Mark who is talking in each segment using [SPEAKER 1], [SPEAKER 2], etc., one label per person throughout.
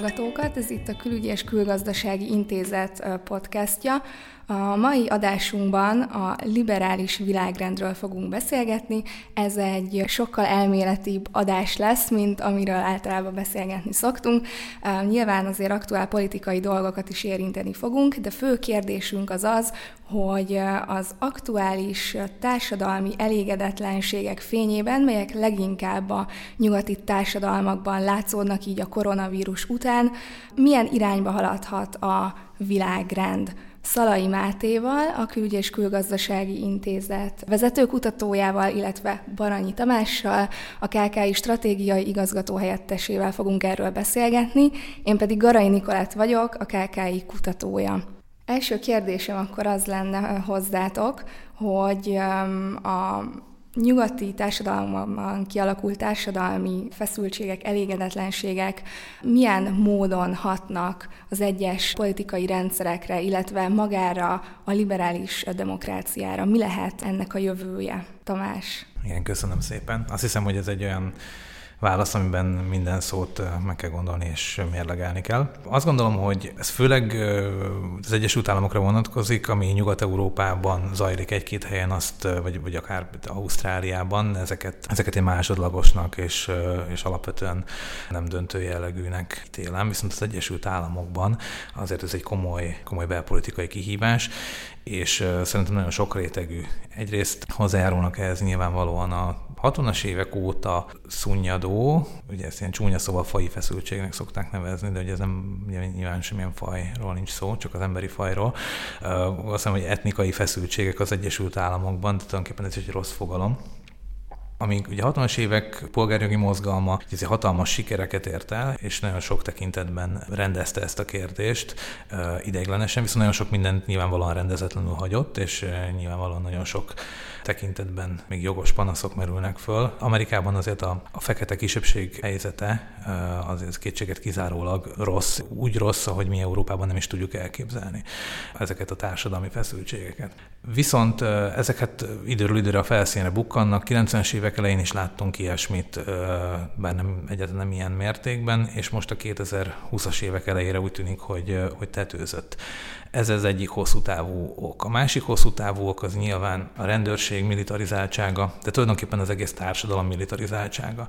[SPEAKER 1] hallgatókat! Ez itt a Külügyi és Külgazdasági Intézet podcastja. A mai adásunkban a liberális világrendről fogunk beszélgetni. Ez egy sokkal elméletibb adás lesz, mint amiről általában beszélgetni szoktunk. Nyilván azért aktuál politikai dolgokat is érinteni fogunk, de fő kérdésünk az az, hogy az aktuális társadalmi elégedetlenségek fényében, melyek leginkább a nyugati társadalmakban látszódnak így a koronavírus után, milyen irányba haladhat a világrend. Szalai Mátéval, a Külügy és Külgazdasági Intézet vezetőkutatójával, illetve Baranyi Tamással, a KKI stratégiai igazgató helyettesével fogunk erről beszélgetni, én pedig Garai Nikolát vagyok, a KKI kutatója. Első kérdésem akkor az lenne hozzátok, hogy a nyugati társadalomban kialakult társadalmi feszültségek, elégedetlenségek milyen módon hatnak az egyes politikai rendszerekre, illetve magára a liberális demokráciára. Mi lehet ennek a jövője? Tamás.
[SPEAKER 2] Igen, köszönöm szépen. Azt hiszem, hogy ez egy olyan válasz, amiben minden szót meg kell gondolni és mérlegelni kell. Azt gondolom, hogy ez főleg az Egyesült Államokra vonatkozik, ami Nyugat-Európában zajlik egy-két helyen, azt, vagy, vagy akár Ausztráliában, ezeket, ezeket egy másodlagosnak és, és alapvetően nem döntő jellegűnek ítélem, viszont az Egyesült Államokban azért ez egy komoly, komoly belpolitikai kihívás, és szerintem nagyon sok rétegű. Egyrészt hozzájárulnak ehhez nyilvánvalóan a 60-as évek óta szunnyadó, ugye ezt ilyen csúnya szóval fai feszültségnek szokták nevezni, de ugye ez nem nyilván semmilyen fajról nincs szó, csak az emberi fajról. Azt hiszem, hogy etnikai feszültségek az Egyesült Államokban, de tulajdonképpen ez egy rossz fogalom amíg ugye 60-as évek polgárjogi mozgalma ez hatalmas sikereket ért el, és nagyon sok tekintetben rendezte ezt a kérdést ideiglenesen, viszont nagyon sok mindent nyilvánvalóan rendezetlenül hagyott, és nyilvánvalóan nagyon sok tekintetben még jogos panaszok merülnek föl. Amerikában azért a, a fekete kisebbség helyzete azért kétséget kizárólag rossz, úgy rossz, ahogy mi Európában nem is tudjuk elképzelni ezeket a társadalmi feszültségeket. Viszont ezeket időről időre a felszínre bukkannak, 90-es évek elején is láttunk ilyesmit, bár nem egyáltalán nem ilyen mértékben, és most a 2020-as évek elejére úgy tűnik, hogy, hogy tetőzött. Ez az egyik hosszú távú ok. A másik hosszú távú ok az nyilván a rendőrség militarizáltsága, de tulajdonképpen az egész társadalom militarizáltsága.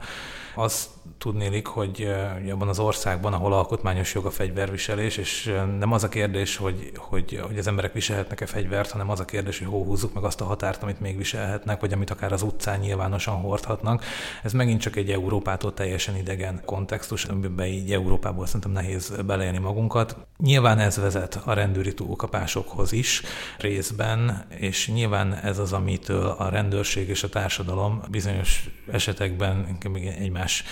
[SPEAKER 2] Az tudnélik, hogy abban az országban, ahol alkotmányos jog a fegyverviselés, és nem az a kérdés, hogy, hogy, hogy az emberek viselhetnek-e fegyvert, hanem az a kérdés, hogy hol húzzuk meg azt a határt, amit még viselhetnek, vagy amit akár az utcán nyilvánosan hordhatnak. Ez megint csak egy Európától teljesen idegen kontextus, amiben így Európából szerintem nehéz beleélni magunkat. Nyilván ez vezet a rendőri túlkapásokhoz is részben, és nyilván ez az, amitől a rendőrség és a társadalom bizonyos esetekben egymás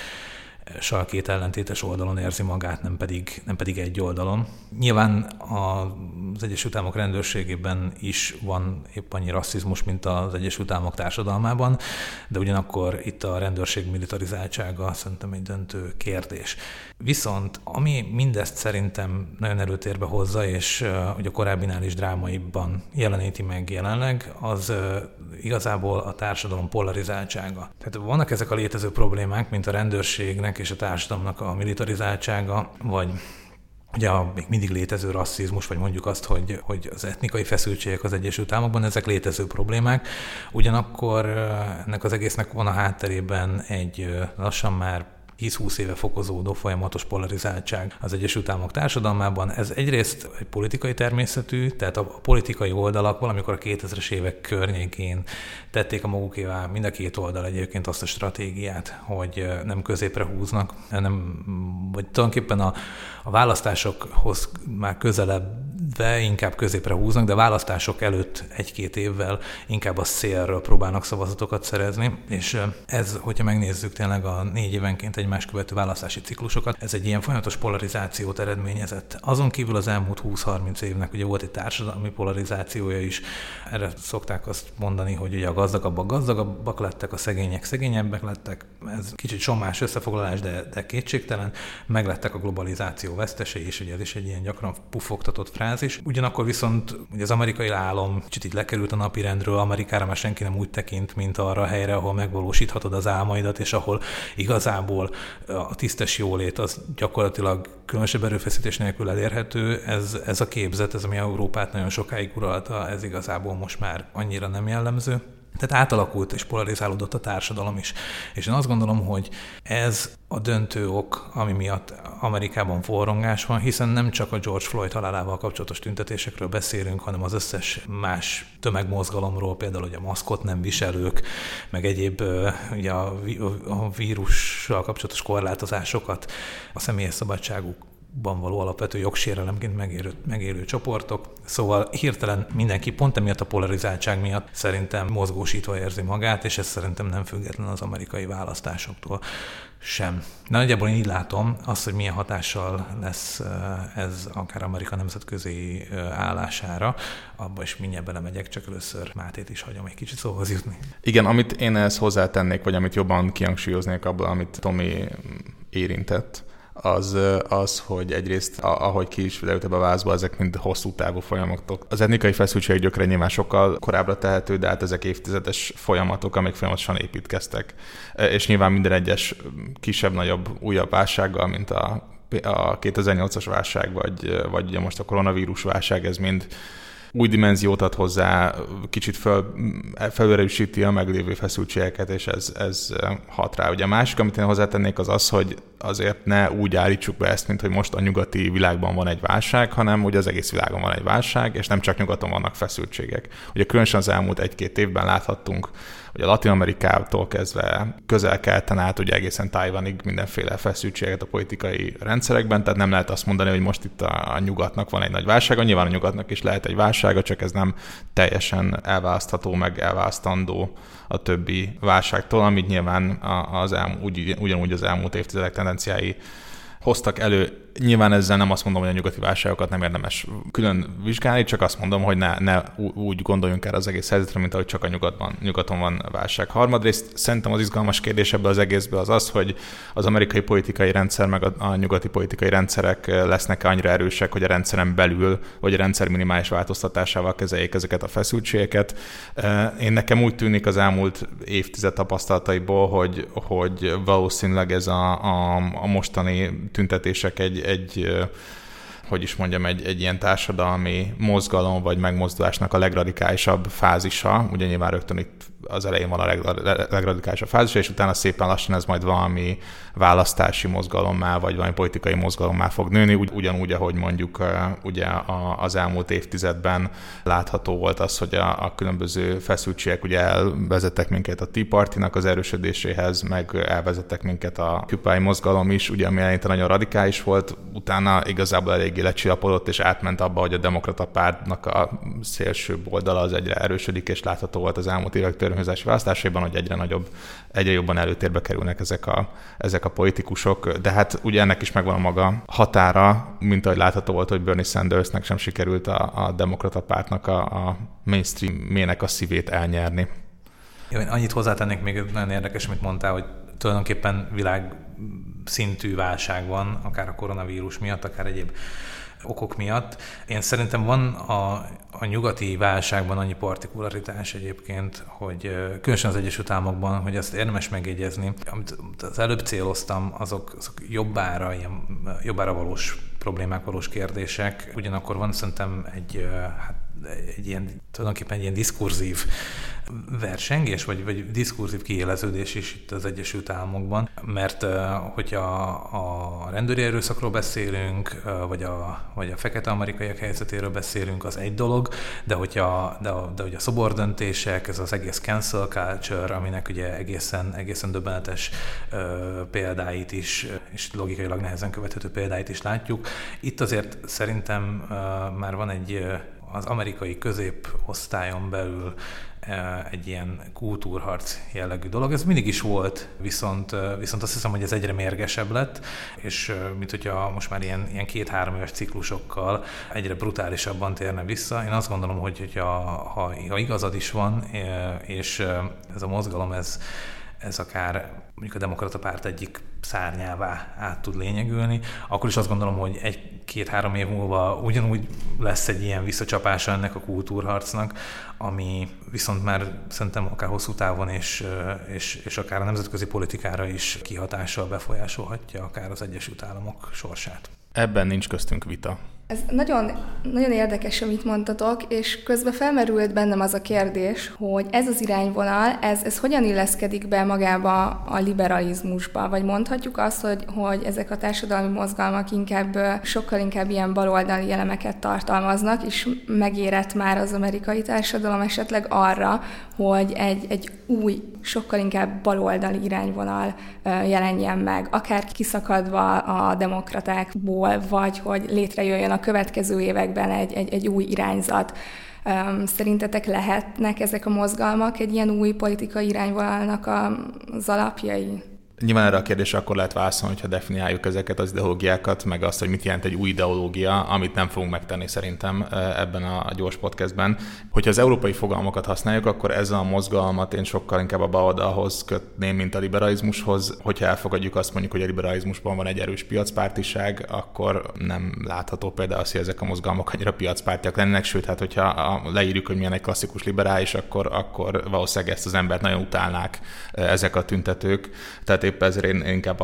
[SPEAKER 2] két ellentétes oldalon érzi magát, nem pedig, nem pedig egy oldalon. Nyilván az Egyesült Államok rendőrségében is van épp annyi rasszizmus, mint az Egyesült Államok társadalmában, de ugyanakkor itt a rendőrség militarizáltsága szerintem egy döntő kérdés. Viszont ami mindezt szerintem nagyon erőtérbe hozza, és hogy a korábbinál is drámaibban jeleníti meg jelenleg, az igazából a társadalom polarizáltsága. Tehát vannak ezek a létező problémák, mint a rendőrségnek és a társadalomnak a militarizáltsága, vagy ugye a még mindig létező rasszizmus, vagy mondjuk azt, hogy, hogy az etnikai feszültségek az Egyesült Államokban, ezek létező problémák. Ugyanakkor ennek az egésznek van a hátterében egy lassan már 10-20 éve fokozódó folyamatos polarizáltság az Egyesült Államok társadalmában. Ez egyrészt egy politikai természetű, tehát a politikai oldalak valamikor a 2000-es évek környékén tették a magukévá mind a két oldal egyébként azt a stratégiát, hogy nem középre húznak, nem, vagy tulajdonképpen a, a választásokhoz már közelebb de inkább középre húznak, de választások előtt egy-két évvel inkább a szélről próbálnak szavazatokat szerezni, és ez, hogyha megnézzük tényleg a négy évenként egymás követő választási ciklusokat, ez egy ilyen folyamatos polarizációt eredményezett. Azon kívül az elmúlt 20-30 évnek ugye volt egy társadalmi polarizációja is, erre szokták azt mondani, hogy ugye a gazdagabbak gazdagabbak lettek, a szegények szegényebbek lettek, ez kicsit somás összefoglalás, de, de kétségtelen, meglettek a globalizáció vesztesei, és ugye ez is egy ilyen gyakran pufogtatott fráz, fázis. Ugyanakkor viszont ugye az amerikai álom kicsit így lekerült a napirendről, Amerikára már senki nem úgy tekint, mint arra a helyre, ahol megvalósíthatod az álmaidat, és ahol igazából a tisztes jólét az gyakorlatilag különösebb erőfeszítés nélkül elérhető. Ez, ez a képzet, ez ami Európát nagyon sokáig uralta, ez igazából most már annyira nem jellemző. Tehát átalakult és polarizálódott a társadalom is. És én azt gondolom, hogy ez a döntő ok, ami miatt Amerikában forrongás van, hiszen nem csak a George Floyd halálával kapcsolatos tüntetésekről beszélünk, hanem az összes más tömegmozgalomról, például hogy a maszkot nem viselők, meg egyéb ugye a, vírussal kapcsolatos korlátozásokat, a személyes szabadságuk ban való alapvető jogsérelemként megélő, megélő csoportok. Szóval hirtelen mindenki pont emiatt a polarizáltság miatt szerintem mozgósítva érzi magát, és ez szerintem nem független az amerikai választásoktól sem. De nagyjából én így látom azt, hogy milyen hatással lesz eh, ez akár Amerika nemzetközi eh, állására, abba is mindjárt belemegyek, csak először Mátét is hagyom egy kicsit szóhoz jutni.
[SPEAKER 3] Igen, amit én ezt hozzátennék, vagy amit jobban kihangsúlyoznék abból, amit Tomi érintett, az, az, hogy egyrészt, ahogy ki is leült a vázba, ezek mind hosszú távú folyamatok. Az etnikai feszültség gyökere nyilván sokkal korábbra tehető, de hát ezek évtizedes folyamatok, amik folyamatosan építkeztek. És nyilván minden egyes kisebb-nagyobb, újabb válsággal, mint a a 2008-as válság, vagy, vagy ugye most a koronavírus válság, ez mind új dimenziót ad hozzá, kicsit fel, felőrejűsíti a meglévő feszültségeket, és ez, ez hat rá. Ugye a másik, amit én hozzátennék, az az, hogy azért ne úgy állítsuk be ezt, mint hogy most a nyugati világban van egy válság, hanem hogy az egész világon van egy válság, és nem csak nyugaton vannak feszültségek. Ugye különösen az elmúlt egy-két évben láthattunk hogy a Latin Amerikától kezdve közel-keleten át, ugye egészen Tajvanig mindenféle feszültséget a politikai rendszerekben, tehát nem lehet azt mondani, hogy most itt a, a nyugatnak van egy nagy válsága, nyilván a nyugatnak is lehet egy válsága, csak ez nem teljesen elválasztható, meg elválasztandó a többi válságtól, amit nyilván az elmúlt, úgy, ugyanúgy az elmúlt évtizedek tendenciái hoztak elő Nyilván ezzel nem azt mondom, hogy a nyugati válságokat nem érdemes külön vizsgálni, csak azt mondom, hogy ne, ne úgy gondoljunk erre az egész helyzetre, mint ahogy csak a nyugatban, nyugaton van válság. Harmadrészt szerintem az izgalmas kérdés ebből az egészből az az, hogy az amerikai politikai rendszer meg a, a nyugati politikai rendszerek lesznek-e annyira erősek, hogy a rendszeren belül, vagy a rendszer minimális változtatásával kezeljék ezeket a feszültségeket. Én nekem úgy tűnik az elmúlt évtized tapasztalataiból, hogy, hogy valószínűleg ez a, a, a mostani tüntetések egy, egy hogy is mondjam, egy, egy ilyen társadalmi mozgalom vagy megmozdulásnak a legradikálisabb fázisa. Ugye nyilván rögtön itt az elején van a legradikálisabb fázis, és utána szépen lassan ez majd valami választási mozgalommá, vagy valami politikai mozgalommá fog nőni, ugy, ugyanúgy, ahogy mondjuk ugye az elmúlt évtizedben látható volt az, hogy a, a különböző feszültségek ugye elvezettek minket a Tea Party-nak az erősödéséhez, meg elvezettek minket a Occupy mozgalom is, ugye ami eleinte nagyon radikális volt, utána igazából eléggé lecsillapodott, és átment abba, hogy a demokrata pártnak a szélső oldala az egyre erősödik, és látható volt az elmúlt évek törvényhozási választásaiban, hogy egyre nagyobb, egyre jobban előtérbe kerülnek ezek a, ezek a politikusok, de hát ugye ennek is megvan a maga határa, mint ahogy látható volt, hogy Bernie Sandersnek sem sikerült a, a demokrata pártnak a, a mainstream-mének a szívét elnyerni.
[SPEAKER 2] Én annyit hozzátennék még nagyon érdekes, amit mondtál, hogy tulajdonképpen világ szintű válság van, akár a koronavírus miatt, akár egyéb okok miatt. Én szerintem van a, a nyugati válságban annyi partikularitás egyébként, hogy különösen az Egyesült Államokban, hogy azt érdemes megjegyezni. Amit az előbb céloztam, azok, azok jobbára, ilyen, jobbára valós problémák, valós kérdések. Ugyanakkor van szerintem egy, hát egy ilyen, tulajdonképpen egy ilyen diskurzív versengés, vagy, vagy diskurzív kiéleződés is itt az Egyesült Államokban, mert hogyha a rendőri erőszakról beszélünk, vagy a, vagy a fekete amerikaiak helyzetéről beszélünk, az egy dolog, de hogyha de, de hogy a szobordöntések, ez az egész cancel culture, aminek ugye egészen, egészen döbbenetes példáit is, és logikailag nehezen követhető példáit is látjuk. Itt azért szerintem már van egy az amerikai középosztályon belül e, egy ilyen kultúrharc jellegű dolog. Ez mindig is volt, viszont, e, viszont azt hiszem, hogy ez egyre mérgesebb lett, és e, mint hogyha most már ilyen, ilyen két-három éves ciklusokkal egyre brutálisabban térne vissza. Én azt gondolom, hogy hogyha, ha, ha igazad is van, és ez a mozgalom, ez, ez akár mondjuk a demokrata párt egyik szárnyává át tud lényegülni, akkor is azt gondolom, hogy egy két-három év múlva ugyanúgy lesz egy ilyen visszacsapása ennek a kultúrharcnak, ami viszont már szerintem akár hosszú távon és, és, és akár a nemzetközi politikára is kihatással befolyásolhatja akár az Egyesült Államok sorsát.
[SPEAKER 3] Ebben nincs köztünk vita.
[SPEAKER 1] Ez nagyon, nagyon érdekes, amit mondtatok, és közben felmerült bennem az a kérdés, hogy ez az irányvonal, ez, ez hogyan illeszkedik be magába a liberalizmusba, vagy mondhatjuk azt, hogy, hogy ezek a társadalmi mozgalmak inkább, sokkal inkább ilyen baloldali elemeket tartalmaznak, és megérett már az amerikai társadalom esetleg arra, hogy egy, egy új, sokkal inkább baloldali irányvonal jelenjen meg, akár kiszakadva a demokratákból, vagy hogy létrejöjjön a következő években egy, egy, egy új irányzat. Szerintetek lehetnek ezek a mozgalmak egy ilyen új politikai irányvonalnak az alapjai?
[SPEAKER 3] Nyilván erre a kérdésre akkor lehet válaszolni, hogyha definiáljuk ezeket az ideológiákat, meg azt, hogy mit jelent egy új ideológia, amit nem fogunk megtenni szerintem e, ebben a gyors podcastben. Hogyha az európai fogalmakat használjuk, akkor ez a mozgalmat én sokkal inkább a baloldalhoz kötném, mint a liberalizmushoz. Hogyha elfogadjuk azt mondjuk, hogy a liberalizmusban van egy erős piacpártiság, akkor nem látható például az, hogy ezek a mozgalmak annyira piacpártiak lennének, sőt, hát hogyha leírjuk, hogy milyen egy klasszikus liberális, akkor, akkor valószínűleg ezt az embert nagyon utálnák e, ezek a tüntetők. Tehát épp ezért én inkább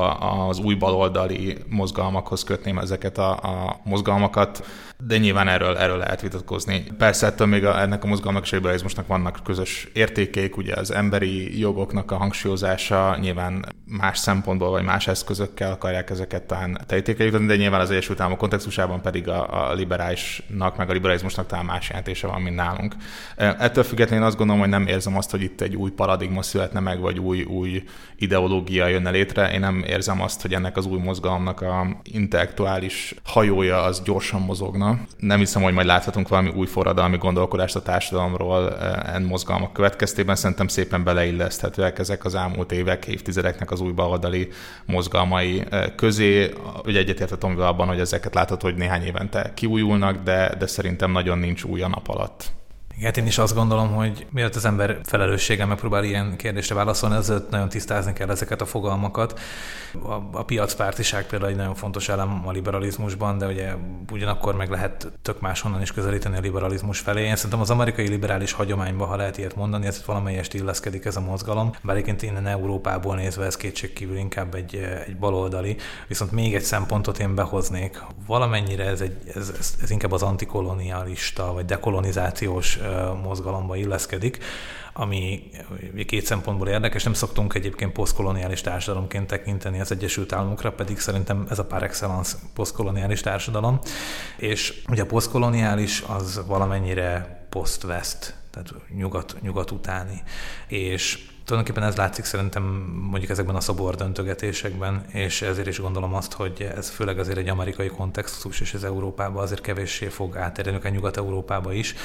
[SPEAKER 3] az új baloldali mozgalmakhoz kötném ezeket a, a mozgalmakat, de nyilván erről, erről lehet vitatkozni. Persze ettől még a, ennek a mozgalmak és a liberalizmusnak vannak közös értékeik, ugye az emberi jogoknak a hangsúlyozása nyilván más szempontból vagy más eszközökkel akarják ezeket talán terítékeljük, de nyilván az Egyesült Államok kontextusában pedig a, a liberálisnak, meg a liberalizmusnak talán más jelentése van, mint nálunk. Ettől függetlenül azt gondolom, hogy nem érzem azt, hogy itt egy új paradigma születne meg, vagy új, új ideológia jönne létre. Én nem érzem azt, hogy ennek az új mozgalomnak a intellektuális hajója az gyorsan mozogna. Nem hiszem, hogy majd láthatunk valami új forradalmi gondolkodást a társadalomról en mozgalmak következtében. Szerintem szépen beleilleszthetőek ezek az elmúlt évek, évtizedeknek az új baloldali mozgalmai közé. Ugye egyetértek Tomival abban, hogy ezeket látható, hogy néhány évente kiújulnak, de, de szerintem nagyon nincs új a nap alatt.
[SPEAKER 2] Hát én is azt gondolom, hogy mielőtt az ember felelősséggel megpróbál ilyen kérdésre válaszolni, azért nagyon tisztázni kell ezeket a fogalmakat. A, a piacpártiság például egy nagyon fontos elem a liberalizmusban, de ugye ugyanakkor meg lehet tök máshonnan is közelíteni a liberalizmus felé. Én szerintem az amerikai liberális hagyományban, ha lehet ilyet mondani, ez valamelyest illeszkedik ez a mozgalom. Bár egyébként innen Európából nézve ez kétségkívül inkább egy, egy baloldali. Viszont még egy szempontot én behoznék. Valamennyire ez, egy, ez, ez, ez inkább az antikolonialista vagy dekolonizációs mozgalomba illeszkedik, ami két szempontból érdekes. Nem szoktunk egyébként posztkoloniális társadalomként tekinteni az Egyesült Államokra, pedig szerintem ez a par excellence posztkoloniális társadalom. És ugye a posztkoloniális az valamennyire post-west, tehát nyugat, nyugat utáni. És Tulajdonképpen ez látszik szerintem mondjuk ezekben a szobor döntögetésekben, és ezért is gondolom azt, hogy ez főleg azért egy amerikai kontextus, és ez Európában azért kevéssé fog átterjedni, akár Nyugat-Európába is,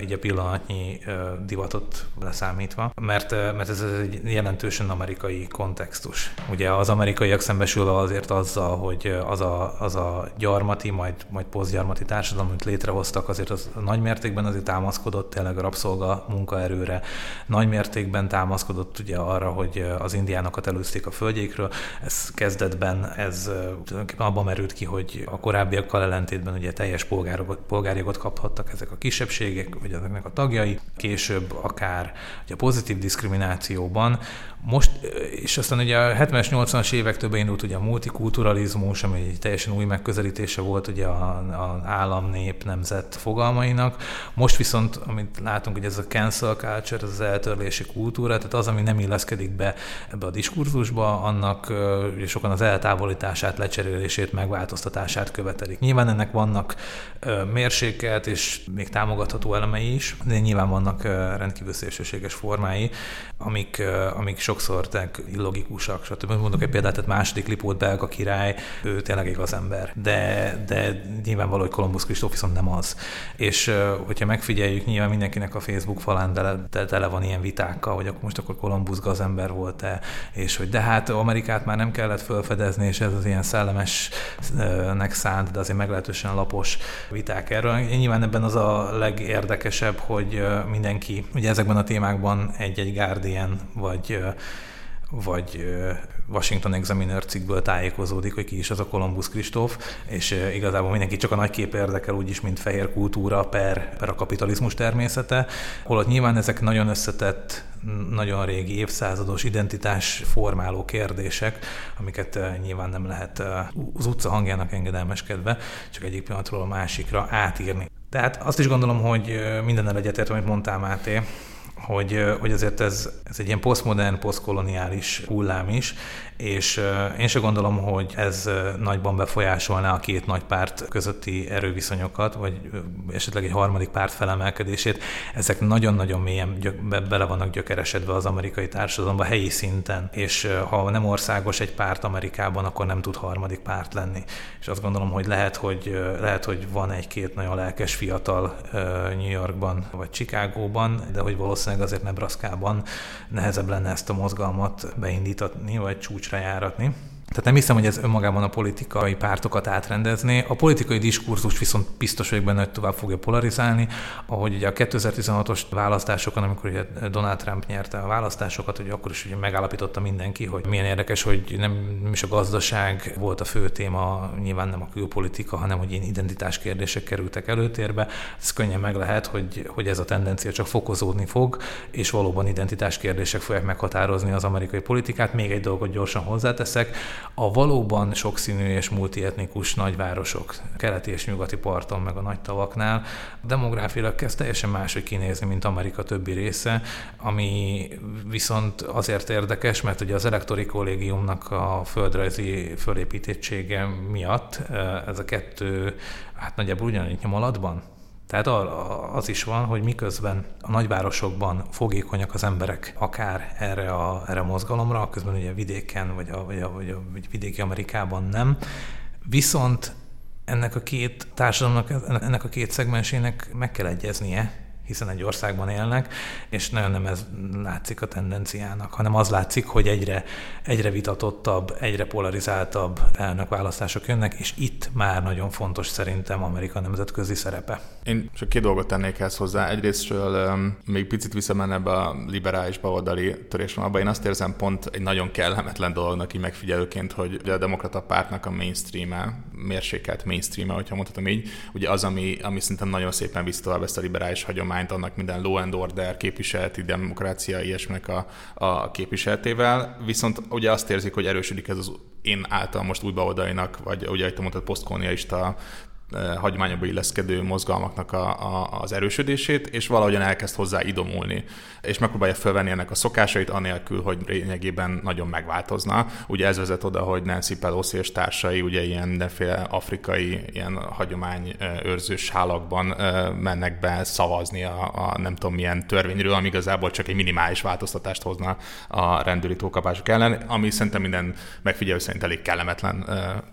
[SPEAKER 2] így a pillanatnyi divatot leszámítva, mert, mert ez egy jelentősen amerikai kontextus. Ugye az amerikaiak szembesülve azért azzal, hogy az a, az a gyarmati, majd, majd posztgyarmati társadalom, amit létrehoztak, azért az nagy mértékben azért támaszkodott tényleg a rabszolga munkaerőre, nagy mértékben támaszkodott vonatkozott ugye arra, hogy az indiánokat előzték a földjékről. Ez kezdetben ez abban merült ki, hogy a korábbiakkal ellentétben ugye teljes polgárjogot kaphattak ezek a kisebbségek, vagy ezeknek a tagjai. Később akár a pozitív diszkriminációban most, és aztán ugye a 70-es, 80-as évektől beindult ugye a multikulturalizmus, ami egy teljesen új megközelítése volt ugye az állam, nép, nemzet fogalmainak. Most viszont, amit látunk, hogy ez a cancel culture, ez az eltörlési kultúra, tehát az, ami nem illeszkedik be ebbe a diskurzusba, annak ugye sokan az eltávolítását, lecserélését, megváltoztatását követelik. Nyilván ennek vannak mérsékelt és még támogatható elemei is, de nyilván vannak rendkívül szélsőséges formái, amik, amik sokszor illogikusak, stb. Mondok egy példát, tehát második Lipót belga király, ő tényleg igaz ember, de, de nyilvánvaló, hogy Kolumbusz Kristóf viszont nem az. És hogyha megfigyeljük, nyilván mindenkinek a Facebook falán tele, tele van ilyen vitákkal, hogy akkor most akkor Kolumbusz gazember volt-e, és hogy de hát Amerikát már nem kellett felfedezni, és ez az ilyen szellemesnek szánt, de azért meglehetősen lapos viták erről. Nyilván ebben az a legérdekesebb, hogy mindenki ugye ezekben a témákban egy-egy Guardian vagy vagy Washington Examiner cikkből tájékozódik, hogy ki is az a Columbus Kristóf, és igazából mindenki csak a nagy kép érdekel, úgyis, mint fehér kultúra per, per a kapitalizmus természete, holott nyilván ezek nagyon összetett, nagyon régi évszázados identitás formáló kérdések, amiket nyilván nem lehet az utca hangjának engedelmeskedve, csak egyik pillanatról a másikra átírni. Tehát azt is gondolom, hogy minden egyetért, amit mondtál Máté, hogy, hogy azért ez, ez egy ilyen posztmodern, posztkoloniális hullám is, és én se gondolom, hogy ez nagyban befolyásolná a két nagy párt közötti erőviszonyokat, vagy esetleg egy harmadik párt felemelkedését. Ezek nagyon-nagyon mélyen be, bele vannak gyökeresedve az amerikai társadalomban helyi szinten, és ha nem országos egy párt Amerikában, akkor nem tud harmadik párt lenni. És azt gondolom, hogy lehet, hogy, lehet, hogy van egy-két nagyon lelkes fiatal New Yorkban vagy Chicagóban, de hogy valószínűleg azért Nebraskában nehezebb lenne ezt a mozgalmat beindítani, vagy csúcsra járatni. Tehát nem hiszem, hogy ez önmagában a politikai pártokat átrendezné. A politikai diskurzus viszont biztos vagyok benne, hogy tovább fogja polarizálni. Ahogy ugye a 2016-os választásokon, amikor ugye Donald Trump nyerte a választásokat, hogy akkor is ugye megállapította mindenki, hogy milyen érdekes, hogy nem is a gazdaság volt a fő téma, nyilván nem a külpolitika, hanem hogy ilyen identitás kérdések kerültek előtérbe. Ez könnyen meg lehet, hogy, hogy ez a tendencia csak fokozódni fog, és valóban identitás kérdések fogják meghatározni az amerikai politikát. Még egy dolgot gyorsan hozzáteszek a valóban sokszínű és multietnikus nagyvárosok, keleti és nyugati parton, meg a nagy tavaknál, demográfilag kezd teljesen máshogy kinézni, mint Amerika többi része, ami viszont azért érdekes, mert ugye az elektori kollégiumnak a földrajzi fölépítettsége miatt eh, ez a kettő hát nagyjából ugyanúgy nyom alatban, tehát az is van, hogy miközben a nagyvárosokban fogékonyak az emberek akár erre a, erre a mozgalomra, közben ugye vidéken vagy a, vagy, a, vagy a vagy vidéki Amerikában nem, viszont ennek a két társadalomnak, ennek a két szegmensének meg kell egyeznie, hiszen egy országban élnek, és nagyon nem ez látszik a tendenciának, hanem az látszik, hogy egyre, egyre vitatottabb, egyre polarizáltabb választások jönnek, és itt már nagyon fontos szerintem Amerika nemzetközi szerepe.
[SPEAKER 3] Én csak két dolgot tennék ezt hozzá. Egyrésztről um, még picit visszamenne ebbe a liberális baloldali törésvonalba. Én azt érzem pont egy nagyon kellemetlen dolognak így megfigyelőként, hogy a demokrata pártnak a mainstream-e, mérsékelt mainstream hogyha mondhatom így, ugye az, ami, ami szerintem nagyon szépen visz tovább ezt a liberális hagyományt, kormányt, annak minden law and order képviseleti demokrácia ilyesminek a, a képviseletével, viszont ugye azt érzik, hogy erősödik ez az én által most új baloldalinak, vagy ugye itt mondtad posztkolonialista hagyományokba illeszkedő mozgalmaknak a, a, az erősödését, és valahogyan elkezd hozzá idomulni, és megpróbálja felvenni ennek a szokásait, anélkül, hogy lényegében nagyon megváltozna. Ugye ez vezet oda, hogy Nancy Pelosi és társai ugye ilyen mindenféle afrikai, ilyen hagyomány hálakban eh, mennek be szavazni a, a nem tudom milyen törvényről, ami igazából csak egy minimális változtatást hozna a rendőri túlkapások ellen, ami szerintem minden megfigyelő szerint elég kellemetlen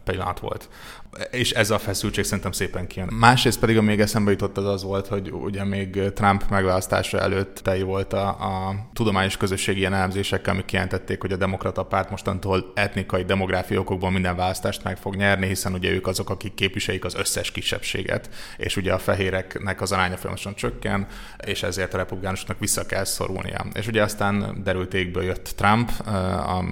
[SPEAKER 3] pillanat volt és ez a feszültség szerintem szépen kijön. Másrészt pedig, a még eszembe jutott, az az volt, hogy ugye még Trump megválasztása előtt tei volt a, a tudományos közösség ilyen elemzésekkel, amik kijelentették, hogy a demokrata párt mostantól etnikai, demográfiai okokból minden választást meg fog nyerni, hiszen ugye ők azok, akik képviselik az összes kisebbséget, és ugye a fehéreknek az aránya folyamatosan csökken, és ezért a republikánusoknak vissza kell szorulnia. És ugye aztán derültékből jött Trump,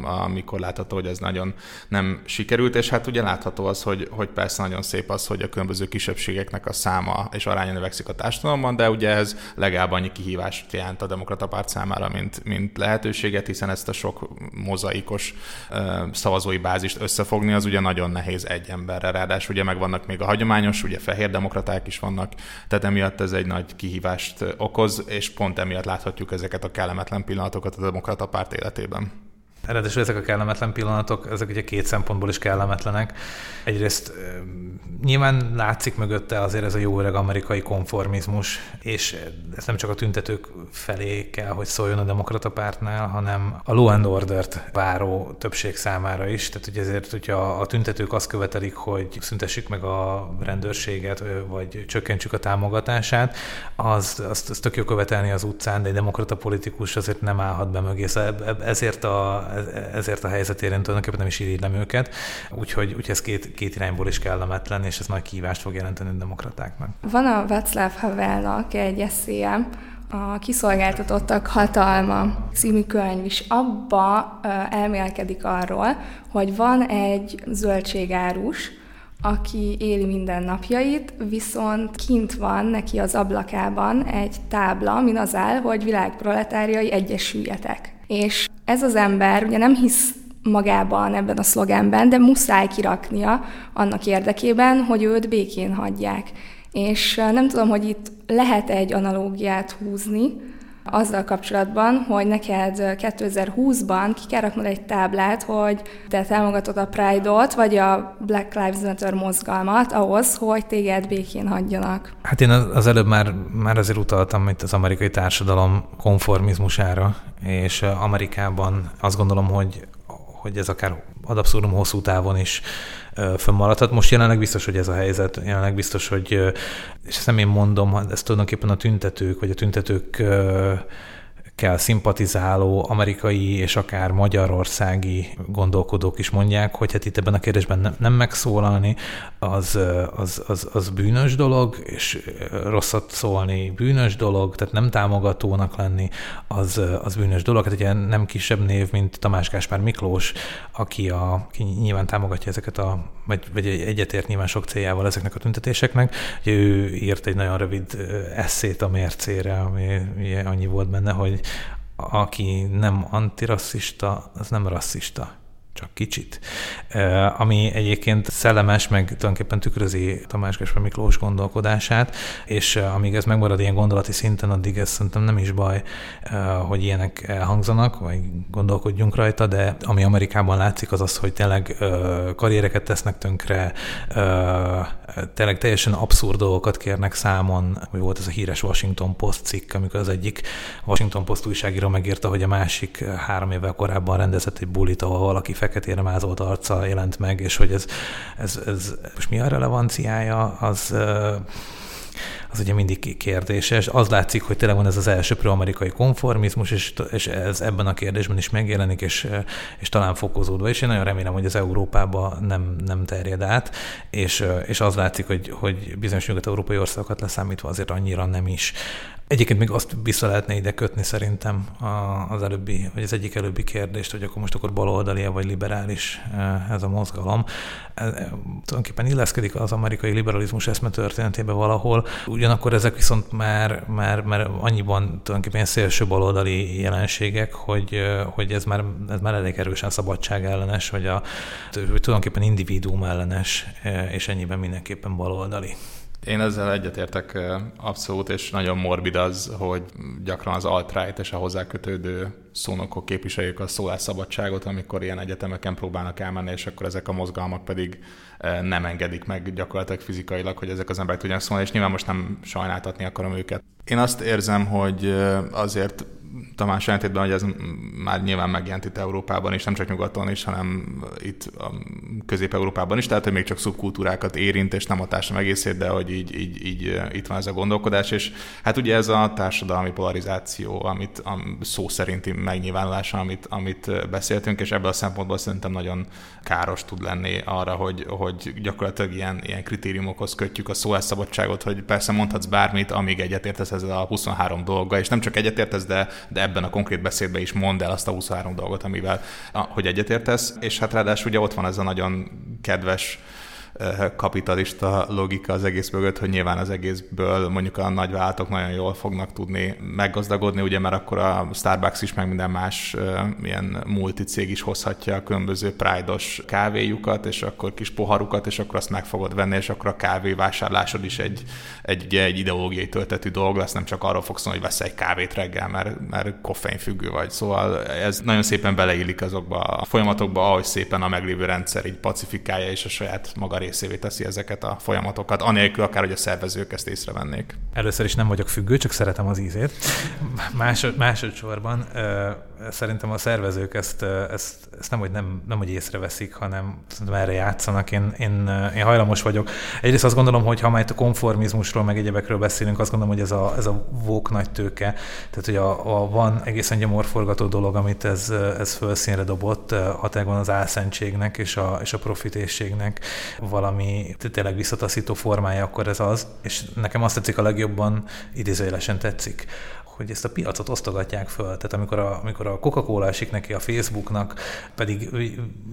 [SPEAKER 3] amikor látható, hogy ez nagyon nem sikerült, és hát ugye látható az, hogy, hogy hogy persze nagyon szép az, hogy a különböző kisebbségeknek a száma és aránya növekszik a társadalomban, de ugye ez legalább annyi kihívást jelent a demokrata párt számára, mint, mint lehetőséget, hiszen ezt a sok mozaikos szavazói bázist összefogni, az ugye nagyon nehéz egy emberre. Ráadásul ugye megvannak még a hagyományos, ugye fehér demokraták is vannak, tehát emiatt ez egy nagy kihívást okoz, és pont emiatt láthatjuk ezeket a kellemetlen pillanatokat a demokrata párt életében.
[SPEAKER 2] Eredetileg ezek a kellemetlen pillanatok, ezek ugye két szempontból is kellemetlenek. Egyrészt nyilván látszik mögötte azért ez a jó öreg amerikai konformizmus, és ez nem csak a tüntetők felé kell, hogy szóljon a demokrata pártnál, hanem a law and order-t váró többség számára is. Tehát ugye ezért, hogyha a tüntetők azt követelik, hogy szüntessük meg a rendőrséget, vagy csökkentsük a támogatását, az, azt, azt tök jó követelni az utcán, de egy demokrata politikus azért nem állhat be mögé. Szóval ezért a, ezért a helyzetért tulajdonképpen nem is irigylem őket, úgyhogy, úgyhogy ez két, két irányból is kellemetlen, és ez nagy kívást fog jelenteni a demokratáknak.
[SPEAKER 1] Van a Václav Havelnak egy eszéje, a Kiszolgáltatottak hatalma című könyv is abba elmélkedik arról, hogy van egy zöldségárus, aki éli minden napjait, viszont kint van neki az ablakában egy tábla, min az áll, hogy világproletáriai egyesüljetek. És ez az ember ugye nem hisz magában ebben a szlogenben, de muszáj kiraknia annak érdekében, hogy őt békén hagyják. És nem tudom, hogy itt lehet egy analógiát húzni, azzal kapcsolatban, hogy neked 2020-ban ki kell raknod egy táblát, hogy te támogatod a Pride-ot, vagy a Black Lives Matter mozgalmat ahhoz, hogy téged békén hagyjanak.
[SPEAKER 2] Hát én az előbb már, már azért utaltam itt az amerikai társadalom konformizmusára, és Amerikában azt gondolom, hogy hogy ez akár ad abszurdum hosszú távon is fönnmaradhat. Most jelenleg biztos, hogy ez a helyzet, jelenleg biztos, hogy, és ezt nem én mondom, ez tulajdonképpen a tüntetők, vagy a tüntetők kell szimpatizáló amerikai és akár magyarországi gondolkodók is mondják, hogy hát itt ebben a kérdésben nem, nem megszólalni, az, az, az, az bűnös dolog, és rosszat szólni bűnös dolog, tehát nem támogatónak lenni, az, az bűnös dolog. Hát ugye nem kisebb név, mint Tamás Gáspár Miklós, aki, a, aki nyilván támogatja ezeket a, vagy, vagy egyetért nyilván sok céljával ezeknek a tüntetéseknek. Ugye ő írt egy nagyon rövid eszét a mércére, ami annyi volt benne, hogy aki nem antirasszista, az nem rasszista csak kicsit. Ami egyébként szellemes, meg tulajdonképpen tükrözi Tamás Gáspár Miklós gondolkodását, és amíg ez megmarad ilyen gondolati szinten, addig ez szerintem nem is baj, hogy ilyenek elhangzanak, vagy gondolkodjunk rajta, de ami Amerikában látszik, az az, hogy tényleg karriereket tesznek tönkre, tényleg teljesen abszurd dolgokat kérnek számon, hogy volt ez a híres Washington Post cikk, amikor az egyik Washington Post újságíró megírta, hogy a másik három évvel korábban rendezett egy bulit, ahol valaki feketére mázolt arca jelent meg, és hogy ez, ez, ez most mi a relevanciája, az az ugye mindig kérdéses. Az látszik, hogy tényleg van ez az első pro-amerikai konformizmus, és, és ez ebben a kérdésben is megjelenik, és, és talán fokozódva, és én nagyon remélem, hogy az Európába nem, nem terjed át, és, és az látszik, hogy, hogy bizonyos nyugat-európai országokat leszámítva azért annyira nem is. Egyébként még azt vissza lehetne ide kötni szerintem az előbbi, vagy az egyik előbbi kérdést, hogy akkor most akkor baloldali vagy liberális e, ez a mozgalom. E, e, tulajdonképpen illeszkedik az amerikai liberalizmus eszme történetébe valahol, ugyanakkor ezek viszont már, már, már annyiban tulajdonképpen szélső baloldali jelenségek, hogy, hogy ez, már, ez már elég erősen szabadság ellenes, vagy, a, tulajdonképpen individuum ellenes, és ennyiben mindenképpen baloldali.
[SPEAKER 3] Én ezzel egyetértek abszolút, és nagyon morbid az, hogy gyakran az alt-right és a hozzá kötődő szónokok képviseljük a szólásszabadságot, amikor ilyen egyetemeken próbálnak elmenni, és akkor ezek a mozgalmak pedig nem engedik meg gyakorlatilag fizikailag, hogy ezek az emberek tudjanak szólni, és nyilván most nem sajnáltatni akarom őket. Én azt érzem, hogy azért Tamás ellentétben, hogy ez már nyilván megjelent itt Európában is, nem csak nyugaton is, hanem itt Közép-Európában is, tehát hogy még csak szubkultúrákat érint, és nem a társadalom egészét, de hogy így, így, így itt van ez a gondolkodás, és hát ugye ez a társadalmi polarizáció, amit a szó szerinti megnyilvánulása, amit, amit beszéltünk, és ebből a szempontból szerintem nagyon káros tud lenni arra, hogy, hogy gyakorlatilag ilyen, ilyen kritériumokhoz kötjük a szólásszabadságot, hogy persze mondhatsz bármit, amíg egyetértesz ezzel a 23 dolga, és nem csak egyetértesz, de de ebben a konkrét beszédben is mondd el azt a 23 dolgot, amivel, hogy egyetértesz, és hát ráadásul ugye ott van ez a nagyon kedves kapitalista logika az egész mögött, hogy nyilván az egészből mondjuk a nagyvállalatok nagyon jól fognak tudni meggazdagodni, ugye mert akkor a Starbucks is, meg minden más ilyen multicég is hozhatja a különböző Pride-os kávéjukat, és akkor kis poharukat, és akkor azt meg fogod venni, és akkor a kávé vásárlásod is egy, egy, egy ideológiai töltetű dolog lesz, nem csak arról fogsz hogy vesz egy kávét reggel, mert, mert koffeinfüggő vagy. Szóval ez nagyon szépen beleillik azokba a folyamatokba, ahogy szépen a meglévő rendszer így pacifikálja, és a saját maga részévé teszi ezeket a folyamatokat, anélkül akár, hogy a szervezők ezt észrevennék.
[SPEAKER 2] Először is nem vagyok függő, csak szeretem az ízét. Másod, másodszorban szerintem a szervezők ezt, ezt, ezt nem, hogy nem, nem, hogy észreveszik, hanem szerintem erre játszanak. Én, én, én hajlamos vagyok. Egyrészt azt gondolom, hogy ha majd a konformizmusról, meg egyebekről beszélünk, azt gondolom, hogy ez a, ez a vók nagy tőke. Tehát, hogy a, a van egészen gyomorforgató dolog, amit ez, ez felszínre dobott, hatágon az álszentségnek és a, és a profitészségnek, valami tényleg visszataszító formája, akkor ez az. És nekem azt tetszik a legjobban, idézőjelesen tetszik, hogy ezt a piacot osztogatják föl. Tehát amikor a, amikor a Coca-Cola esik neki a Facebooknak, pedig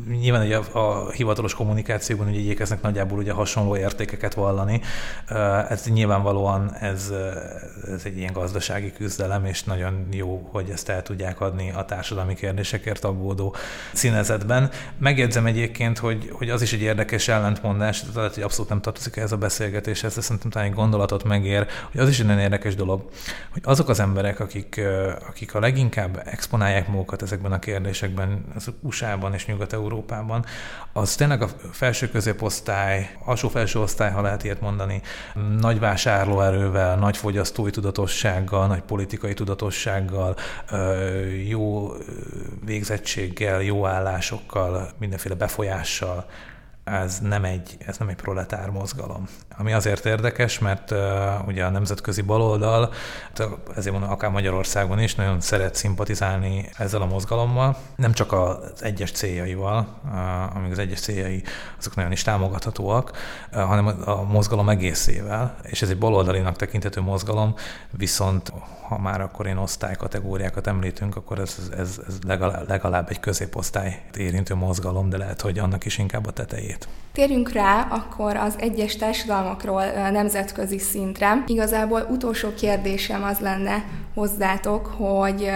[SPEAKER 2] nyilván ugye a, a hivatalos kommunikációban ugye igyekeznek nagyjából ugye hasonló értékeket vallani. Ez nyilvánvalóan ez, ez egy ilyen gazdasági küzdelem, és nagyon jó, hogy ezt el tudják adni a társadalmi kérdésekért aggódó színezetben. Megjegyzem egyébként, hogy, hogy az is egy érdekes ellentmondás, tehát hogy abszolút nem tartozik ehhez a beszélgetéshez, de szerintem talán egy gondolatot megér, hogy az is egy nagyon érdekes dolog, hogy azok az emberek, emberek, akik, akik a leginkább exponálják magukat ezekben a kérdésekben, az USA-ban és Nyugat-Európában, az tényleg a felső középosztály, alsó-felső osztály, ha lehet ilyet mondani, nagy vásárlóerővel, nagy fogyasztói tudatossággal, nagy politikai tudatossággal, jó végzettséggel, jó állásokkal, mindenféle befolyással, ez nem egy, ez nem egy proletár mozgalom. Ami azért érdekes, mert uh, ugye a nemzetközi baloldal, ezért mondom, akár Magyarországon is nagyon szeret szimpatizálni ezzel a mozgalommal, nem csak az egyes céljaival, uh, amíg az egyes céljai azok nagyon is támogathatóak, uh, hanem a, mozgalom egészével, és ez egy baloldalinak tekintető mozgalom, viszont ha már akkor én osztálykategóriákat említünk, akkor ez, ez, ez legalább, legalább egy középosztály érintő mozgalom, de lehet, hogy annak is inkább a tetejét.
[SPEAKER 1] Térjünk rá akkor az egyes társadalmakról nemzetközi szintre. Igazából utolsó kérdésem az lenne hozzátok, hogy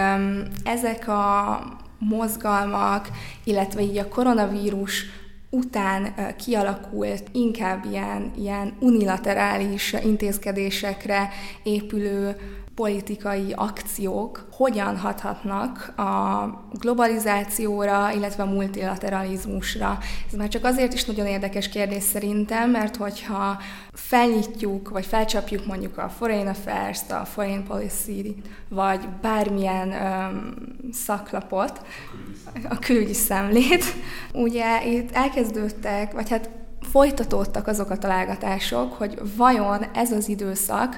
[SPEAKER 1] ezek a mozgalmak, illetve így a koronavírus után kialakult inkább ilyen, ilyen unilaterális intézkedésekre épülő politikai akciók hogyan hathatnak a globalizációra, illetve a multilateralizmusra. Ez már csak azért is nagyon érdekes kérdés szerintem, mert hogyha felnyitjuk, vagy felcsapjuk mondjuk a Foreign Affairs-t, a Foreign Policy, vagy bármilyen öm, szaklapot, a külügyi szemlét, ugye itt elkezdődtek, vagy hát folytatódtak azok a találgatások, hogy vajon ez az időszak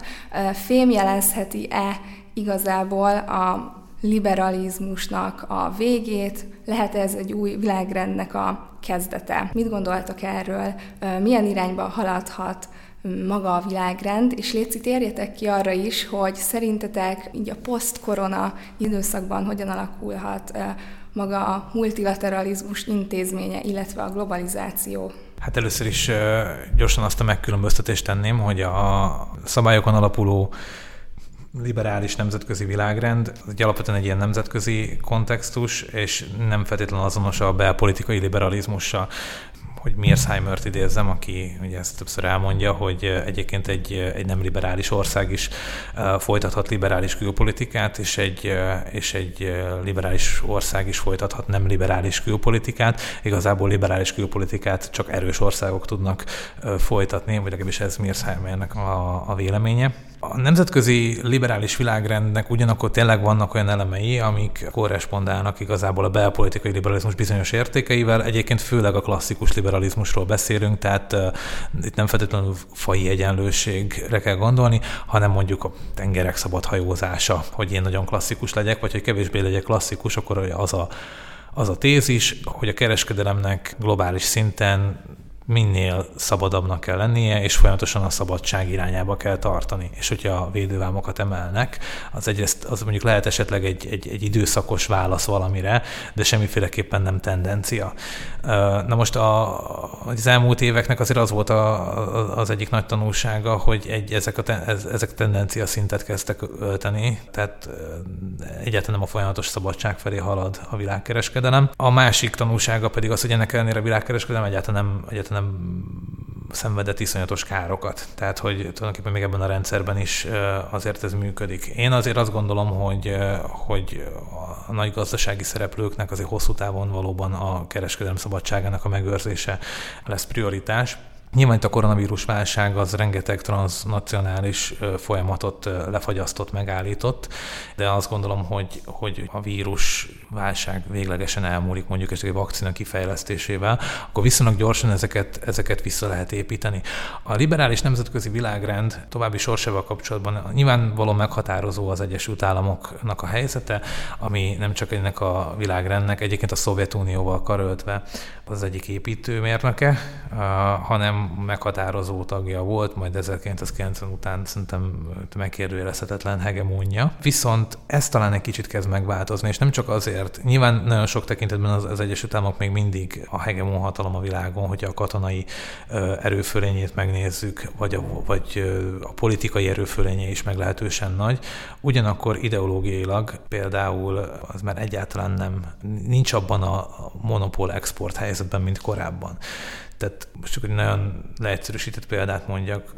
[SPEAKER 1] fémjelezheti-e igazából a liberalizmusnak a végét, lehet ez egy új világrendnek a kezdete. Mit gondoltak erről? Milyen irányba haladhat maga a világrend, és létszik térjetek ki arra is, hogy szerintetek így a post-korona időszakban hogyan alakulhat maga a multilateralizmus intézménye, illetve a globalizáció.
[SPEAKER 2] Hát először is gyorsan azt a megkülönböztetést tenném, hogy a szabályokon alapuló liberális nemzetközi világrend, egy alapvetően egy ilyen nemzetközi kontextus, és nem feltétlenül azonos a belpolitikai liberalizmussal hogy Mearsheimer-t idézzem, aki ugye ezt többször elmondja, hogy egyébként egy, egy nem liberális ország is folytathat liberális külpolitikát, és egy, és egy liberális ország is folytathat nem liberális külpolitikát. Igazából liberális külpolitikát csak erős országok tudnak folytatni, vagy legalábbis ez Mearsheimernek a, a véleménye. A nemzetközi liberális világrendnek ugyanakkor tényleg vannak olyan elemei, amik korrespondálnak igazából a belpolitikai liberalizmus bizonyos értékeivel, egyébként főleg a klasszikus liberalizmusról beszélünk, tehát uh, itt nem feltétlenül fai egyenlőségre kell gondolni, hanem mondjuk a tengerek szabad hajózása, hogy én nagyon klasszikus legyek, vagy hogy kevésbé legyek klasszikus, akkor az a az a tézis, hogy a kereskedelemnek globális szinten minél szabadabbnak kell lennie, és folyamatosan a szabadság irányába kell tartani. És hogyha a védővámokat emelnek, az, egyrészt, az mondjuk lehet esetleg egy, egy, egy időszakos válasz valamire, de semmiféleképpen nem tendencia. Na most a, az elmúlt éveknek azért az volt a, az egyik nagy tanulsága, hogy egy, ezek, a, ezek a tendencia szintet kezdtek ölteni, tehát egyáltalán nem a folyamatos szabadság felé halad a világkereskedelem. A másik tanulsága pedig az, hogy ennek ellenére a világkereskedelem egyáltalán nem, egyáltalán nem szenvedett iszonyatos károkat. Tehát, hogy tulajdonképpen még ebben a rendszerben is azért ez működik. Én azért azt gondolom, hogy, hogy a nagy gazdasági szereplőknek azért hosszú távon valóban a kereskedelem szabadságának a megőrzése lesz prioritás. Nyilván itt a koronavírus válság az rengeteg transnacionális folyamatot lefagyasztott, megállított, de azt gondolom, hogy, hogy a vírus válság véglegesen elmúlik mondjuk egy vakcina kifejlesztésével, akkor viszonylag gyorsan ezeket, ezeket vissza lehet építeni. A liberális nemzetközi világrend további sorsával kapcsolatban nyilvánvalóan meghatározó az Egyesült Államoknak a helyzete, ami nem csak ennek a világrendnek, egyébként a Szovjetunióval karöltve az egyik építőmérnöke, hanem meghatározó tagja volt, majd 1990 után szerintem megkérdőjelezhetetlen hegemónia. Viszont ez talán egy kicsit kezd megváltozni, és nem csak azért, nyilván nagyon sok tekintetben az, az Egyesült Államok még mindig a hegemon hatalom a világon, hogyha a katonai erőfölényét megnézzük, vagy a, vagy a politikai erőfölénye is meglehetősen nagy. Ugyanakkor ideológiailag például az már egyáltalán nem, nincs abban a monopól export helyzetben, mint korábban. Tehát most csak egy nagyon leegyszerűsített példát mondjak,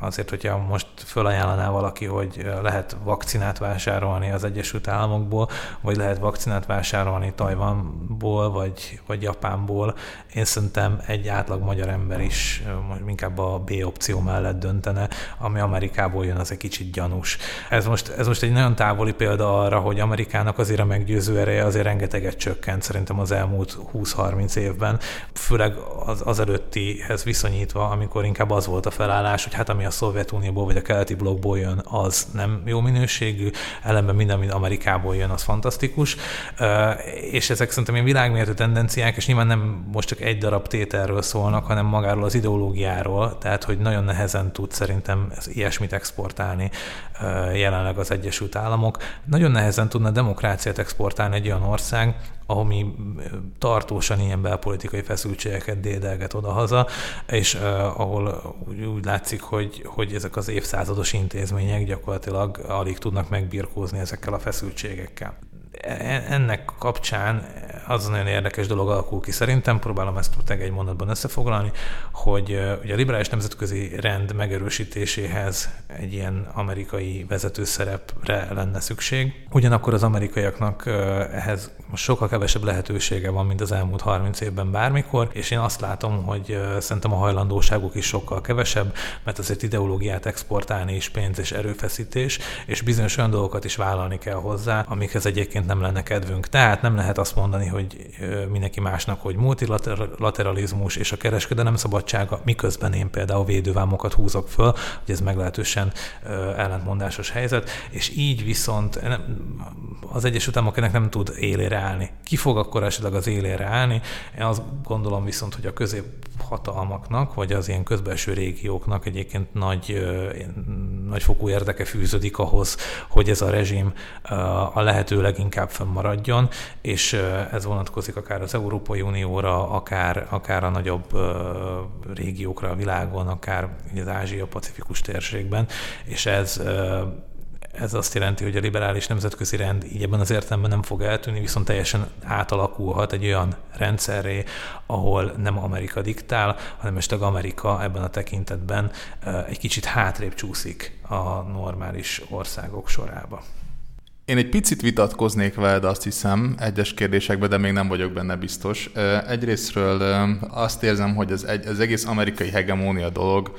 [SPEAKER 2] azért, hogyha most fölajánlaná valaki, hogy lehet vakcinát vásárolni az Egyesült Államokból, vagy lehet vakcinát vásárolni Tajvanból, vagy, vagy Japánból, én szerintem egy átlag magyar ember is most inkább a B opció mellett döntene, ami Amerikából jön, az egy kicsit gyanús. Ez most, ez most egy nagyon távoli példa arra, hogy Amerikának azért a meggyőző ereje azért rengeteget csökkent szerintem az elmúlt 20-30 évben, főleg az, az előttihez viszonyítva, amikor inkább az volt a felállás, hogy hát ami a Szovjetunióból vagy a keleti blokkból jön, az nem jó minőségű, ellenben minden, ami Amerikából jön, az fantasztikus. És ezek szerintem ilyen világméretű tendenciák, és nyilván nem most csak egy darab tételről szólnak, hanem magáról az ideológiáról, tehát hogy nagyon nehezen tud szerintem ilyesmit exportálni jelenleg az Egyesült Államok. Nagyon nehezen tudna demokráciát exportálni egy olyan ország, ami tartósan ilyen belpolitikai feszültségeket dédelget oda-haza, és uh, ahol úgy, úgy látszik, hogy, hogy ezek az évszázados intézmények gyakorlatilag alig tudnak megbirkózni ezekkel a feszültségekkel. E, ennek kapcsán az nagyon érdekes dolog alakul ki szerintem, próbálom ezt egy mondatban összefoglalni, hogy ugye a liberális nemzetközi rend megerősítéséhez egy ilyen amerikai vezető szerepre lenne szükség. Ugyanakkor az amerikaiaknak ehhez most sokkal kevesebb lehetősége van, mint az elmúlt 30 évben bármikor, és én azt látom, hogy szerintem a hajlandóságuk is sokkal kevesebb, mert azért ideológiát exportálni is pénz és erőfeszítés, és bizonyos olyan dolgokat is vállalni kell hozzá, amikhez egyébként nem lenne kedvünk. Tehát nem lehet azt mondani, hogy mindenki másnak, hogy multilateralizmus és a kereskedelem szabadsága, miközben én például védővámokat húzok föl, hogy ez meglehetősen ellentmondásos helyzet, és így viszont az Egyesült Államok ennek nem tud élére állni. Ki fog akkor esetleg az élére állni? Én azt gondolom viszont, hogy a középhatalmaknak, vagy az ilyen közbelső régióknak egyébként nagy, nagyfokú érdeke fűződik ahhoz, hogy ez a rezsim a lehető leginkább fönnmaradjon, és ez vonatkozik akár az Európai Unióra, akár, akár a nagyobb régiókra a világon, akár az Ázsia-Pacifikus térségben, és ez ez azt jelenti, hogy a liberális nemzetközi rend így ebben az értelemben nem fog eltűnni, viszont teljesen átalakulhat egy olyan rendszerré, ahol nem Amerika diktál, hanem esetleg Amerika ebben a tekintetben egy kicsit hátrébb csúszik a normális országok sorába.
[SPEAKER 3] Én egy picit vitatkoznék veled, azt hiszem, egyes kérdésekben, de még nem vagyok benne biztos. Egyrésztről azt érzem, hogy az, egy, az egész amerikai hegemónia dolog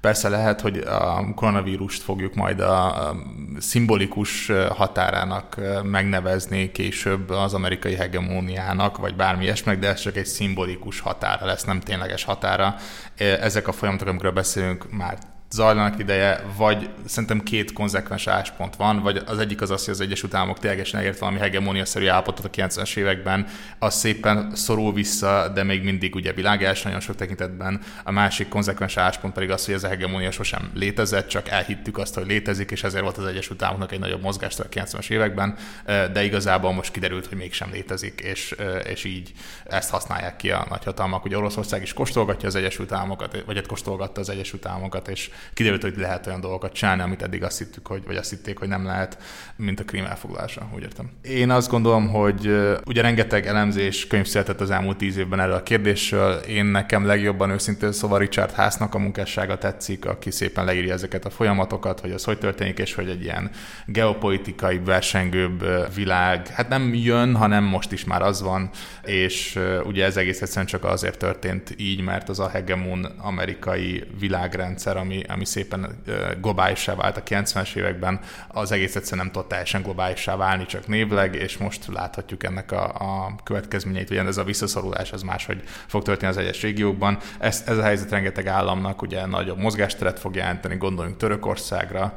[SPEAKER 3] Persze lehet, hogy a koronavírust fogjuk majd a szimbolikus határának megnevezni később az amerikai hegemóniának, vagy bármi ilyesmek, de ez csak egy szimbolikus határa lesz, nem tényleges határa. Ezek a folyamatok, amikről beszélünk, már zajlanak ideje, vagy szerintem két konzekvens álláspont van, vagy az egyik az az, hogy az Egyesült Államok ténylegesen elért valami hegemóniaszerű állapotot a 90-es években, az szépen szorul vissza, de még mindig ugye világás nagyon sok tekintetben. A másik konzekvens álláspont pedig az, hogy ez a hegemónia sosem létezett, csak elhittük azt, hogy létezik, és ezért volt az Egyesült Államoknak egy nagyobb mozgást a 90-es években, de igazából most kiderült, hogy mégsem létezik, és, és így ezt használják ki a nagyhatalmak. Ugye Oroszország is kóstolgatja az Egyesült Államokat, vagy hát kóstolgatta az Egyesült Államokat, és kiderült, hogy lehet olyan dolgokat csinálni, amit eddig azt hittük, hogy, vagy azt hitték, hogy nem lehet, mint a krím elfoglalása, úgy értem. Én azt gondolom, hogy ugye rengeteg elemzés könyv született az elmúlt tíz évben erről a kérdésről. Én nekem legjobban őszintén szóval Richard Hásznak a munkássága tetszik, aki szépen leírja ezeket a folyamatokat, hogy az hogy történik, és hogy egy ilyen geopolitikai, versengőbb világ, hát nem jön, hanem most is már az van, és ugye ez egész egyszerűen csak azért történt így, mert az a hegemon amerikai világrendszer, ami ami szépen globálissá vált a 90-es években, az egész egyszerűen nem tudott teljesen globálissá válni, csak névleg, és most láthatjuk ennek a, a következményeit, hogy ez a visszaszorulás az máshogy fog történni az egyes régiókban. Ez, ez a helyzet rengeteg államnak ugye nagyobb mozgásteret fog jelenteni, gondoljunk Törökországra,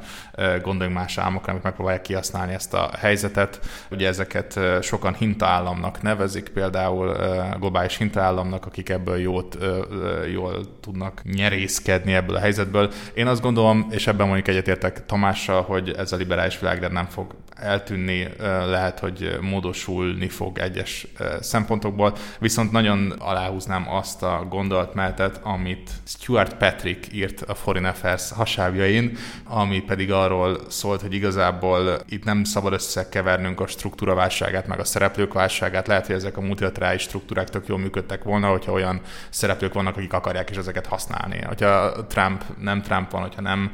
[SPEAKER 3] gondoljunk más államokra, amik megpróbálják kihasználni ezt a helyzetet. Ugye ezeket sokan hintaállamnak nevezik, például globális hintaállamnak, akik ebből jót, jól tudnak nyerészkedni ebből a helyzetből. Én azt gondolom, és ebben mondjuk egyetértek Tamással, hogy ez a liberális világrend nem fog eltűnni, lehet, hogy módosulni fog egyes szempontokból, viszont nagyon aláhúznám azt a gondolatmenetet, amit Stuart Patrick írt a Foreign Affairs hasábjain, ami pedig arról szólt, hogy igazából itt nem szabad összekevernünk a struktúra válságát, meg a szereplők válságát. Lehet, hogy ezek a multilaterális struktúrák tök jól működtek volna, hogyha olyan szereplők vannak, akik akarják és ezeket használni. Hogyha Trump nem Trump van, hogyha nem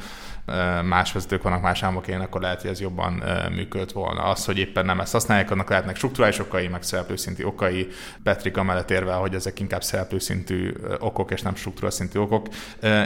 [SPEAKER 3] más vezetők vannak más államokén, akkor lehet, hogy ez jobban működött volna. Az, hogy éppen nem ezt használják, annak lehetnek struktúrális okai, meg szereplőszintű okai. Patrick amellett érve, hogy ezek inkább szereplőszintű okok, és nem struktúraszintű okok.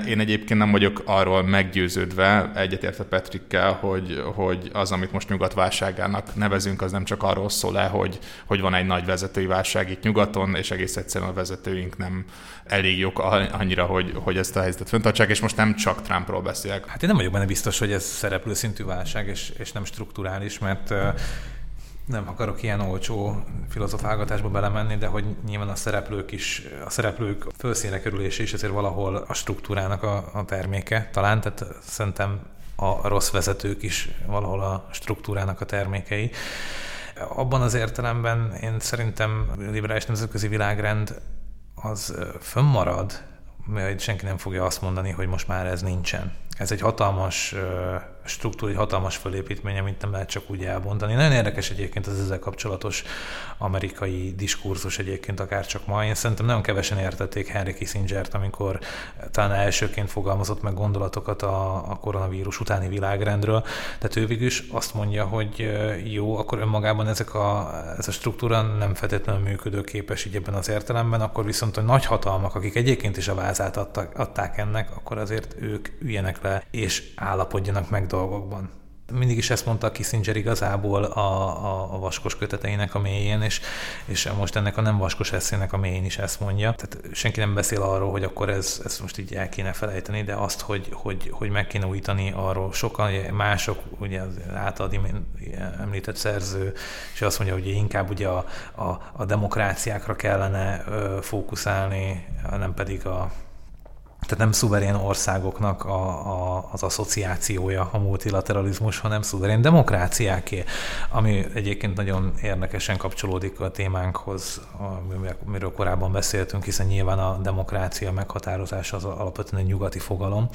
[SPEAKER 3] Én egyébként nem vagyok arról meggyőződve, egyetértve Patrickkel, hogy, hogy az, amit most nyugat válságának nevezünk, az nem csak arról szól le, hogy, hogy van egy nagy vezetői válság itt nyugaton, és egész egyszerűen a vezetőink nem elég jók annyira, hogy, hogy ezt a helyzetet föntartsák, és most nem csak Trumpról beszélek.
[SPEAKER 2] Hát én nem vagyok benne biztos, hogy ez szereplő szintű válság, és, és nem strukturális, mert nem akarok ilyen olcsó filozofálgatásba belemenni, de hogy nyilván a szereplők is, a szereplők fölszínre kerülése is azért valahol a struktúrának a, a terméke talán, tehát szerintem a rossz vezetők is valahol a struktúrának a termékei. Abban az értelemben én szerintem a liberális nemzetközi világrend az fönnmarad, mert senki nem fogja azt mondani, hogy most már ez nincsen. Ez egy hatalmas struktúra, egy hatalmas fölépítmény, amit nem lehet csak úgy elbontani. Nagyon érdekes egyébként az ezzel kapcsolatos amerikai diskurzus egyébként akár csak ma. Én szerintem nagyon kevesen értették Henry Kissinger-t, amikor talán elsőként fogalmazott meg gondolatokat a, a koronavírus utáni világrendről. Tehát ő végül is azt mondja, hogy jó, akkor önmagában ezek a, ez a struktúra nem feltétlenül működőképes így ebben az értelemben, akkor viszont a nagy hatalmak, akik egyébként is a vázát adtak, adták ennek, akkor azért ők üljenek le és állapodjanak meg dolgokban. Mindig is ezt mondta Kissinger igazából a, a, a vaskos köteteinek a mélyén, és, és most ennek a nem vaskos eszének a mélyén is ezt mondja. Tehát senki nem beszél arról, hogy akkor ez, ezt most így el kéne felejteni, de azt, hogy, hogy, hogy meg kéne újítani arról sokan, mások, ugye az általad említett szerző, és azt mondja, hogy inkább ugye a, a, a demokráciákra kellene fókuszálni, nem pedig a tehát nem szuverén országoknak a, a, az asszociációja a multilateralizmus, hanem szuverén demokráciáké, ami egyébként nagyon érdekesen kapcsolódik a témánkhoz, amiről korábban beszéltünk, hiszen nyilván a demokrácia meghatározása az alapvetően egy nyugati fogalom,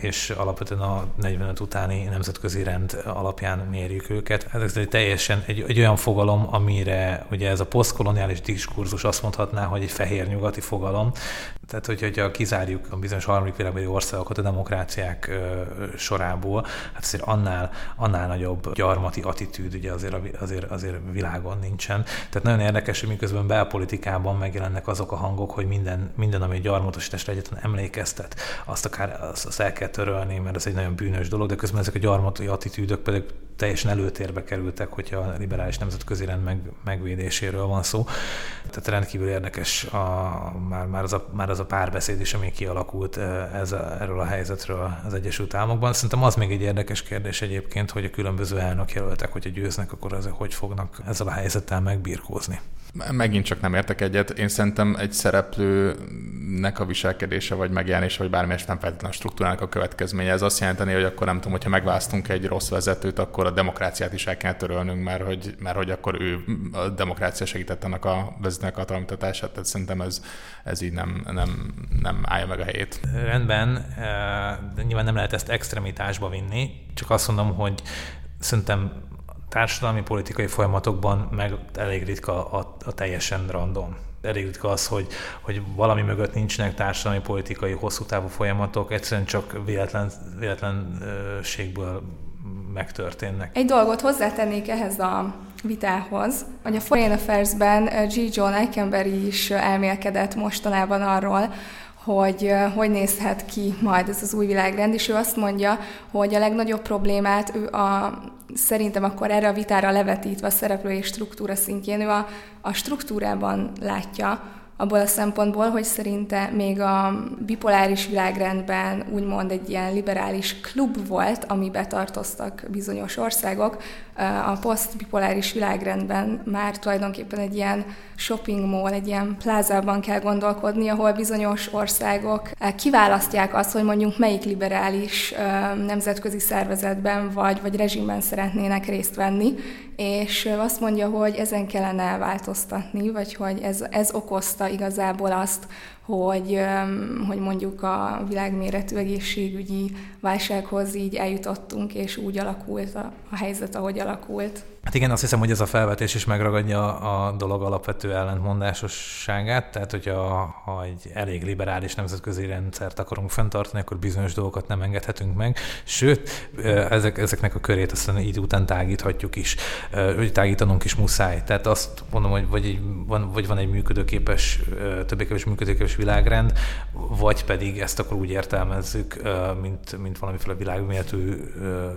[SPEAKER 2] és alapvetően a 45 utáni nemzetközi rend alapján mérjük őket. Ez egy teljesen egy, egy olyan fogalom, amire ugye ez a posztkoloniális diskurzus azt mondhatná, hogy egy fehér nyugati fogalom, tehát, hogy, hogyha kizárjuk a bizonyos harmadik világbeli országokat a demokráciák sorából, hát azért annál, annál nagyobb gyarmati attitűd ugye azért, azért, azért világon nincsen. Tehát nagyon érdekes, hogy miközben belpolitikában megjelennek azok a hangok, hogy minden, minden ami gyarmatosításra egyetlen emlékeztet, azt akár azt, azt el kell törölni, mert ez egy nagyon bűnös dolog, de közben ezek a gyarmati attitűdök pedig teljesen előtérbe kerültek, hogyha a liberális nemzetközi rend meg, megvédéséről van szó. Tehát rendkívül érdekes a, már, már, az a, már az a párbeszéd is, ami kialakult ez a, erről a helyzetről az Egyesült Államokban. Szerintem az még egy érdekes kérdés egyébként, hogy a különböző elnökjelöltek, hogyha győznek, akkor az, hogy fognak ezzel a helyzettel megbirkózni.
[SPEAKER 3] Megint csak nem értek egyet. Én szerintem egy szereplőnek a viselkedése, vagy megjelenése, vagy bármilyen nem feltétlenül a struktúrának a következménye. Ez azt jelenteni, hogy akkor nem tudom, hogyha megválasztunk egy rossz vezetőt, akkor a demokráciát is el kell törölnünk, mert hogy, mert hogy akkor ő a demokrácia segített annak a vezetőnek a találmutatását. Tehát szerintem ez, ez így nem, nem, nem állja meg a helyét.
[SPEAKER 2] Rendben, eh, de nyilván nem lehet ezt extremitásba vinni, csak azt mondom, hogy szerintem társadalmi politikai folyamatokban meg elég ritka a, a teljesen random. Elég ritka az, hogy, hogy valami mögött nincsenek társadalmi politikai hosszú távú folyamatok, egyszerűen csak véletlen, véletlenségből megtörténnek.
[SPEAKER 1] Egy dolgot hozzátennék ehhez a vitához, hogy a Foreign Affairs-ben G. John Eikenberry is elmélkedett mostanában arról, hogy hogy nézhet ki majd ez az új világrend, és ő azt mondja, hogy a legnagyobb problémát ő a, szerintem akkor erre a vitára levetítve a szereplő és struktúra szintjén, ő a, a struktúrában látja, abból a szempontból, hogy szerinte még a bipoláris világrendben úgymond egy ilyen liberális klub volt, amibe tartoztak bizonyos országok, a poszt-bipoláris világrendben már tulajdonképpen egy ilyen shopping mall, egy ilyen plázában kell gondolkodni, ahol bizonyos országok kiválasztják azt, hogy mondjuk melyik liberális nemzetközi szervezetben vagy, vagy rezsimben szeretnének részt venni, és azt mondja, hogy ezen kellene változtatni, vagy hogy ez, ez okozta igazából azt, hogy, hogy mondjuk a világméretű egészségügyi válsághoz így eljutottunk, és úgy alakult a, a helyzet, ahogy alakult.
[SPEAKER 2] Hát igen, azt hiszem, hogy ez a felvetés is megragadja a dolog alapvető ellentmondásosságát, tehát hogyha ha egy elég liberális nemzetközi rendszert akarunk fenntartani, akkor bizonyos dolgokat nem engedhetünk meg, sőt, ezek, ezeknek a körét aztán így után tágíthatjuk is, hogy tágítanunk is muszáj. Tehát azt mondom, hogy vagy, egy, van, vagy van egy működőképes, többé-kevés működőképes világrend, vagy pedig ezt akkor úgy értelmezzük, mint, mint valamiféle világméretű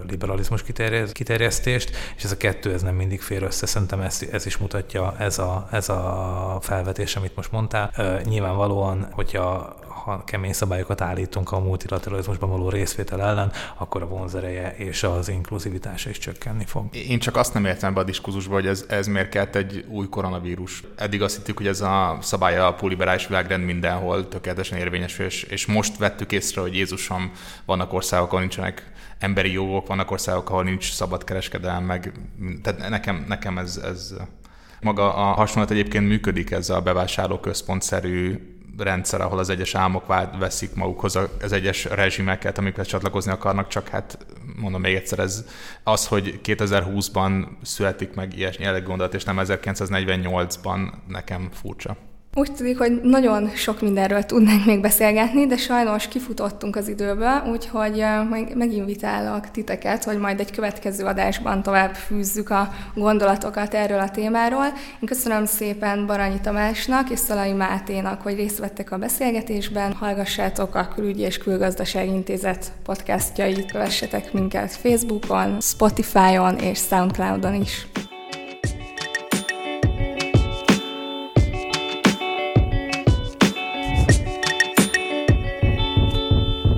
[SPEAKER 2] liberalizmus kiterjesztést, és ez a kettő ez nem mindig fér össze. Szerintem ez, ez is mutatja ez a, ez a felvetés, amit most mondtál. Nyilvánvalóan, hogyha ha kemény szabályokat állítunk a multilateralizmusban való részvétel ellen, akkor a vonzereje és az inkluzivitása is csökkenni fog.
[SPEAKER 3] Én csak azt nem értem be a diskurzusba, hogy ez, ez miért kellett egy új koronavírus. Eddig azt hittük, hogy ez a szabály a liberális világrend mindenhol tökéletesen érvényes, és, és most vettük észre, hogy Jézusom vannak országok, ahol nincsenek emberi jogok, vannak országok, ahol nincs szabad kereskedelem, meg tehát nekem, nekem ez, ez maga a hasonlat egyébként működik ez a bevásárlóközpontszerű rendszer, ahol az egyes álmok veszik magukhoz az egyes rezsimeket, amiket csatlakozni akarnak, csak hát mondom még egyszer, ez az, hogy 2020-ban születik meg ilyes jellegű gondolat, és nem 1948-ban nekem furcsa.
[SPEAKER 1] Úgy tűnik, hogy nagyon sok mindenről tudnánk még beszélgetni, de sajnos kifutottunk az időből, úgyhogy meginvitálok titeket, hogy majd egy következő adásban tovább fűzzük a gondolatokat erről a témáról. Én köszönöm szépen Baranyi Tamásnak és Szalai Máténak, hogy részt vettek a beszélgetésben. Hallgassátok a Külügyi és Külgazdasági Intézet podcastjait, kövessetek minket Facebookon, Spotify-on és Soundcloud-on is.